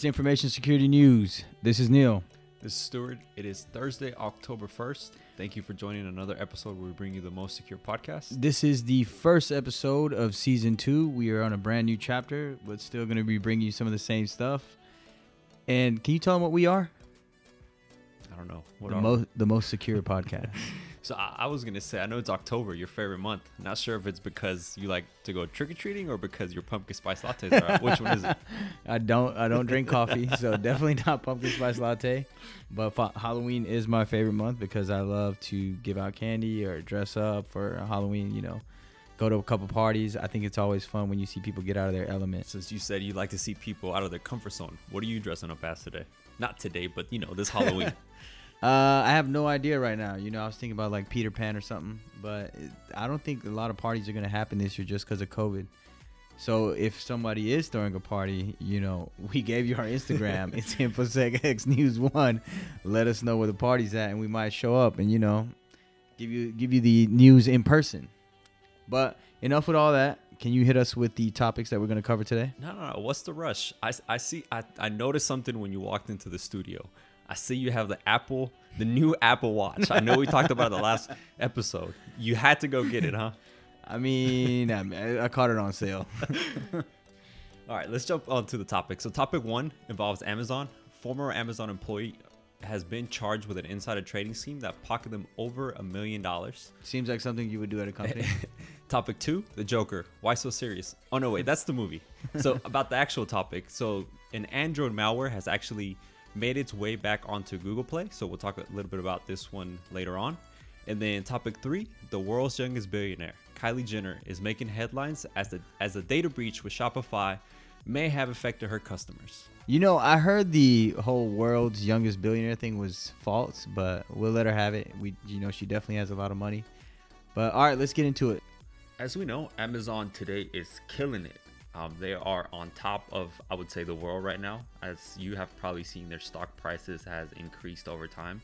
It's information security news. This is Neil. This is Stuart. It is Thursday, October 1st. Thank you for joining another episode where we bring you the most secure podcast. This is the first episode of season two. We are on a brand new chapter, but still going to be bringing you some of the same stuff. And can you tell them what we are? I don't know. What the are most the most secure podcast. So I, I was gonna say, I know it's October, your favorite month. Not sure if it's because you like to go trick or treating or because your pumpkin spice lattes are out. Which one is it? I don't I don't drink coffee, so definitely not pumpkin spice latte. But fa- Halloween is my favorite month because I love to give out candy or dress up for Halloween. You know, go to a couple parties. I think it's always fun when you see people get out of their element. Since you said you like to see people out of their comfort zone, what are you dressing up as today? Not today, but you know this Halloween. Uh, I have no idea right now. You know, I was thinking about like Peter Pan or something, but it, I don't think a lot of parties are gonna happen this year just because of COVID. So if somebody is throwing a party, you know, we gave you our Instagram. it's InfoSec X News One. Let us know where the party's at, and we might show up and you know, give you give you the news in person. But enough with all that. Can you hit us with the topics that we're gonna cover today? no, no, no. What's the rush? I, I see. I, I noticed something when you walked into the studio. I see you have the Apple, the new Apple Watch. I know we talked about it the last episode. You had to go get it, huh? I mean, I, I caught it on sale. All right, let's jump on to the topic. So, topic one involves Amazon. Former Amazon employee has been charged with an insider trading scheme that pocketed them over a million dollars. Seems like something you would do at a company. topic two, the Joker. Why so serious? Oh no, wait, that's the movie. So about the actual topic. So an Android malware has actually made its way back onto Google Play. So we'll talk a little bit about this one later on. And then topic three, the world's youngest billionaire, Kylie Jenner, is making headlines as the as a data breach with Shopify may have affected her customers. You know, I heard the whole world's youngest billionaire thing was false, but we'll let her have it. We, you know, she definitely has a lot of money. But all right, let's get into it. As we know, Amazon today is killing it. Um, they are on top of, I would say, the world right now. As you have probably seen, their stock prices has increased over time,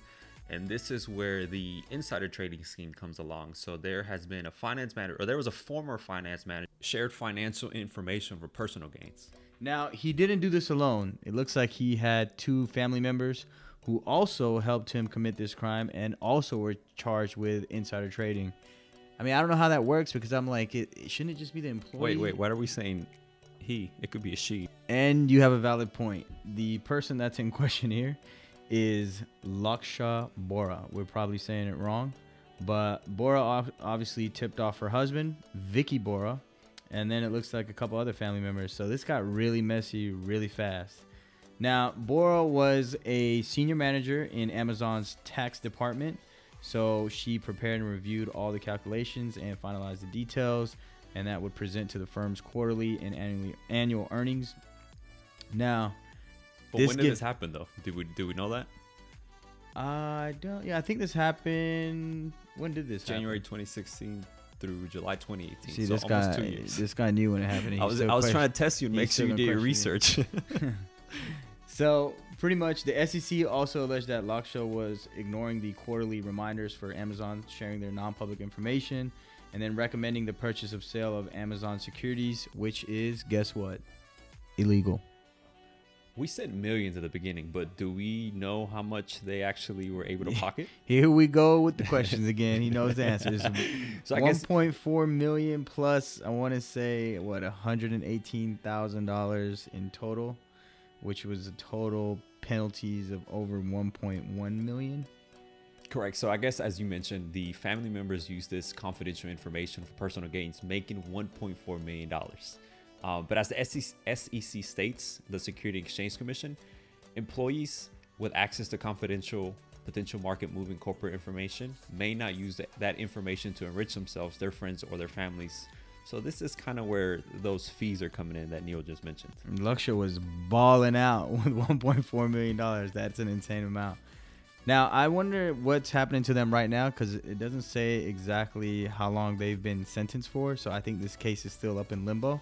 and this is where the insider trading scheme comes along. So there has been a finance manager, or there was a former finance manager, shared financial information for personal gains. Now, he didn't do this alone. It looks like he had two family members who also helped him commit this crime and also were charged with insider trading. I mean, I don't know how that works because I'm like, it, it- shouldn't it just be the employee? Wait, wait, what are we saying? He? It could be a she. And you have a valid point. The person that's in question here is Laksha Bohra. We're probably saying it wrong, but Bohra obviously tipped off her husband, Vicky Bohra, and then it looks like a couple other family members. So this got really messy really fast. Now, Bohra was a senior manager in Amazon's tax department. So she prepared and reviewed all the calculations and finalized the details, and that would present to the firm's quarterly and annually, annual earnings. Now, But when did give- this happen though? Did we do we know that? I don't. Yeah, I think this happened. When did this January 2016 through July 2018. See, so this almost guy. two years. This guy knew when it happened. I was I was trying to test you and make sure you did your research. So pretty much, the SEC also alleged that Laksha was ignoring the quarterly reminders for Amazon sharing their non-public information, and then recommending the purchase of sale of Amazon securities, which is guess what, illegal. we said millions at the beginning, but do we know how much they actually were able to pocket? Here we go with the questions again. He knows the answers. So I One guess point four million plus. I want to say what hundred and eighteen thousand dollars in total, which was a total penalties of over one point one million. correct. So I guess as you mentioned, the family members used this confidential information for personal gains, making 1.4 million dollars. Uh, but as the SEC, states, the Security Exchange Commission, employees with access to confidential potential market moving corporate information may not use that information to enrich themselves, their friends, or their families. So this is kind of where those fees are coming in that Neil just mentioned. Luxor was balling out with 1.4 million dollars. That's an insane amount. Now I wonder what's happening to them right now because it doesn't say exactly how long they've been sentenced for. So I think this case is still up in limbo.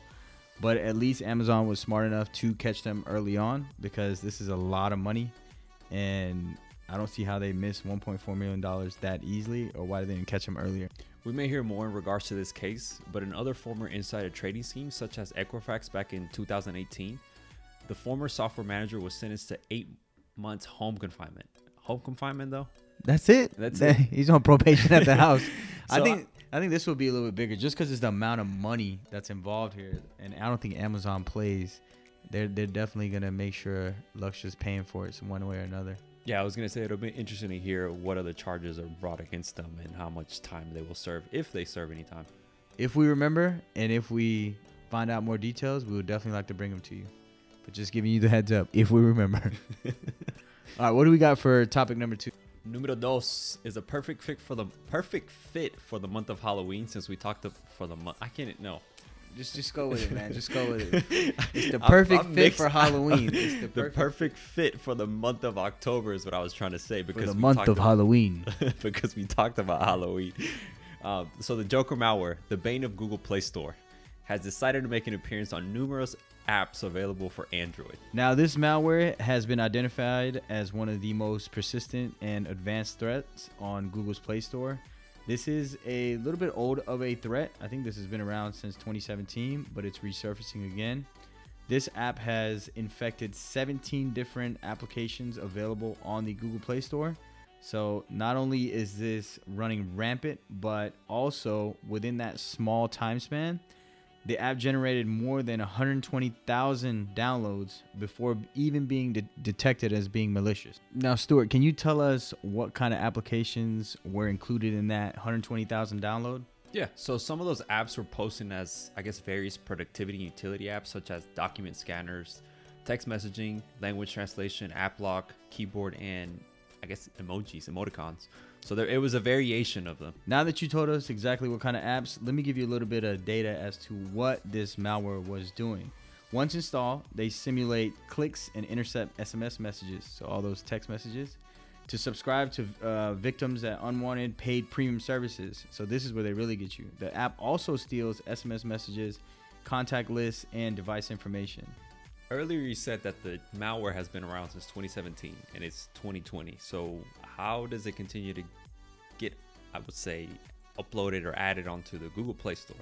But at least Amazon was smart enough to catch them early on because this is a lot of money, and I don't see how they missed 1.4 million dollars that easily, or why they didn't catch them earlier. We may hear more in regards to this case, but in other former insider trading schemes, such as Equifax back in 2018, The former software manager was sentenced to eight months home confinement. Home confinement, though. That's it. That's That- it. He's on probation at the house. I think I think this will be a little bit bigger just because it's the amount of money that's involved here, and I don't think Amazon plays. They're they're definitely gonna make sure Luxure's paying for it some one way or another. Yeah, I was gonna say it'll be interesting to hear what other charges are brought against them and how much time they will serve, if they serve any time. If we remember and if we find out more details, we would definitely like to bring them to you. But just giving you the heads up if we remember. All right, what do we got for topic number two? Numero dos is a perfect fit for the perfect fit for the month of Halloween. Since we talked for the month, I can't know. Just just go with it, man. Just go with it. It's the I'm- perfect I'm fit mixed. for Halloween. It's the The perfect, perfect fit for the month of October is what I was trying to say because the month of about- Halloween. because we talked about Halloween. Um, so the Joker malware, the bane of Google Play Store, has decided to make an appearance on numerous apps available for Android. Now, this malware has been identified as one of the most persistent and advanced threats on Google's Play Store. This is a little bit old of a threat. I think this has been around since 2017, but it's resurfacing again. This app has infected 17 different applications available on the Google Play Store. So, not only is this running rampant, but also within that small time span, the app generated more than 120,000 downloads before even being de- detected as being malicious. Now, Stuart, can you tell us what kind of applications were included in that 120,000 download? Yeah, so some of those apps were posting as, I guess, various productivity and utility apps such as document scanners, text messaging, language translation, app lock, keyboard, and I guess emojis, emoticons. So there, it was a variation of them. Now that you told us exactly what kind of apps, let me give you a little bit of data as to what this malware was doing. Once installed, they simulate clicks and intercept SMS messages, so all those text messages, to subscribe to uh, victims at unwanted paid premium services. So this is where they really get you. The app also steals SMS messages, contact lists, and device information. Earlier, you said that the malware has been around since 2017 and it's 2020. So, how does it continue to get, I would say, uploaded or added onto the Google Play Store?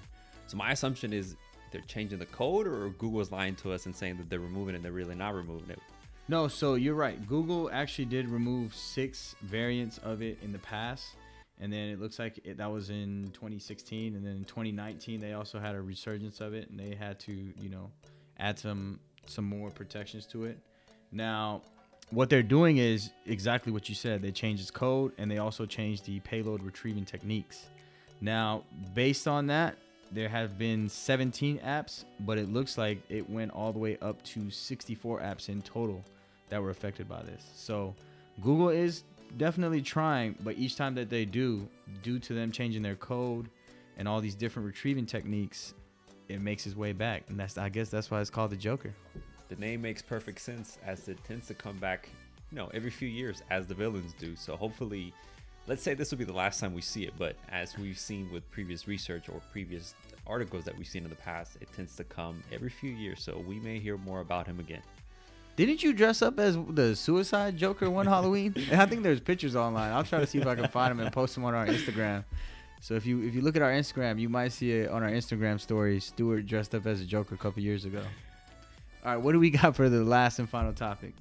So, my assumption is they're changing the code or Google's lying to us and saying that they're removing it and they're really not removing it. No, so you're right. Google actually did remove six variants of it in the past. And then it looks like it, that was in 2016. And then in 2019, they also had a resurgence of it. And they had to, you know, add some some more protections to it. Now, what they're doing is exactly what you said. They changed its code and they also changed the payload retrieving techniques. Now, based on that, there have been 17 apps, but it looks like it went all the way up to 64 apps in total that were affected by this. So, Google is definitely trying, but each time that they do, due to them changing their code and all these different retrieving techniques, it makes its way back. And that's I guess that's why it's called the Joker. The name makes perfect sense as it tends to come back, you know, every few years as the villains do. So, hopefully, let's say this will be the last time we see it, but as we've seen with previous research or previous articles that we've seen in the past, it tends to come every few years. So, we may hear more about him again. Didn't you dress up as the Suicide Joker one Halloween? And I think there's pictures online. I'll try to see if I can find them and post them on our Instagram. So if you if you look at our Instagram, you might see it on our Instagram story. Stuart dressed up as a Joker a couple years ago. All right, what do we got for the last and final topic?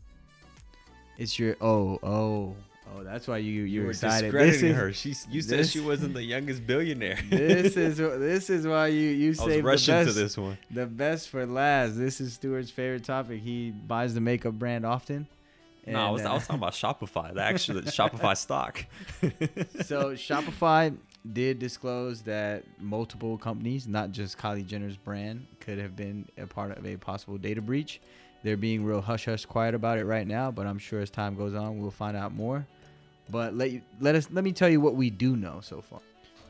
It's your oh oh oh. That's why you you're you were excited. discrediting is- her. She, you said she wasn't the youngest billionaire. this is this is why you you saved the best to this one. the best for last. This is Stuart's favorite topic. He buys the makeup brand often. no, I was, And, I was uh, talking about Shopify, the actual Shopify stock. so Shopify did disclose that multiple companies, not just Kylie Jenner's brand, could have been a part of a possible data breach. They're being real hush hush quiet about it right now, but I'm sure as time goes on, we'll find out more. But let you, let us let me tell you what we do know so far.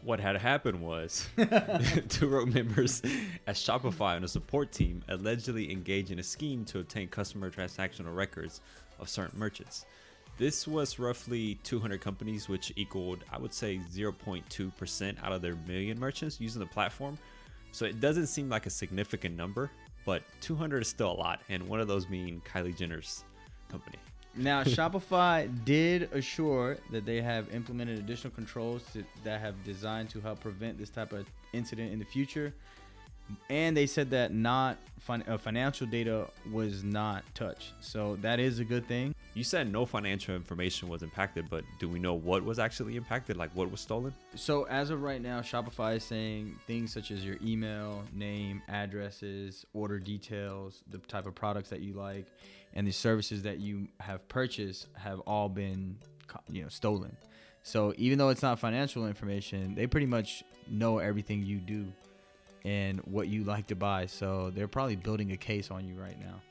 What had happened was two row members at Shopify and a support team allegedly engaged in a scheme to obtain customer transactional records of certain merchants. This was roughly 200 companies, which equaled, I would say, 0.2% out of their million merchants using the platform. So it doesn't seem like a significant number, but 200 is still a lot. And one of those being Kylie Jenner's company. Now, Shopify did assure that they have implemented additional controls to, that have designed to help prevent this type of incident in the future. and they said that not fin- uh, financial data was not touched. So that is a good thing. You said no financial information was impacted, but do we know what was actually impacted? Like what was stolen? So as of right now, Shopify is saying things such as your email, name, addresses, order details, the type of products that you like, and the services that you have purchased have all been, you know, stolen. So even though it's not financial information, they pretty much know everything you do and what you like to buy. So they're probably building a case on you right now.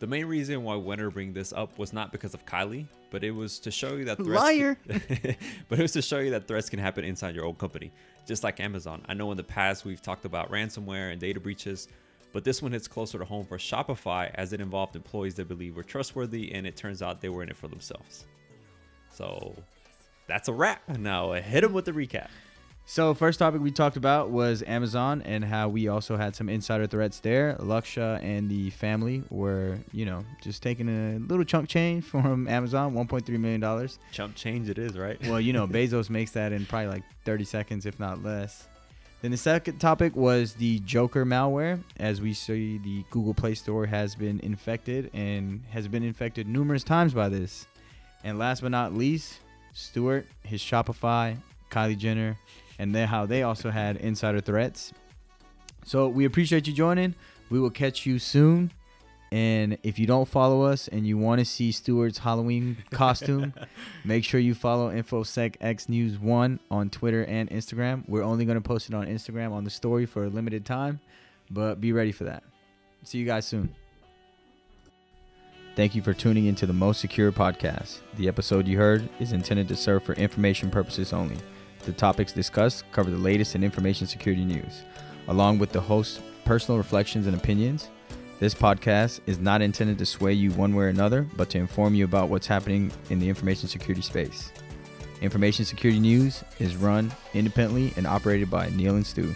The main reason why to bring this up was not because of Kylie, but it was to show you that Liar. but it was to show you that threats can happen inside your own company, just like Amazon. I know in the past we've talked about ransomware and data breaches, but this one hits closer to home for Shopify as it involved employees they believe were trustworthy, and it turns out they were in it for themselves. So that's a wrap. Now hit them with the recap. So first topic we talked about was Amazon and how we also had some insider threats there. Luxia and the family were, you know, just taking a little chunk change from Amazon, 1.3 million dollars. Chump change it is, right? Well, you know, Bezos makes that in probably like 30 seconds, if not less. Then the second topic was the Joker malware. As we see, the Google Play Store has been infected and has been infected numerous times by this. And last but not least, Stuart, his Shopify, Kylie Jenner, and then how they also had insider threats. So we appreciate you joining. We will catch you soon. And if you don't follow us and you want to see Stuart's Halloween costume, make sure you follow InfoSec X News 1 on Twitter and Instagram. We're only going to post it on Instagram on the story for a limited time, but be ready for that. See you guys soon. Thank you for tuning into the Most Secure podcast. The episode you heard is intended to serve for information purposes only. The topics discussed cover the latest in information security news, along with the host's personal reflections and opinions. This podcast is not intended to sway you one way or another, but to inform you about what's happening in the information security space. Information security news is run independently and operated by Neil and Stu.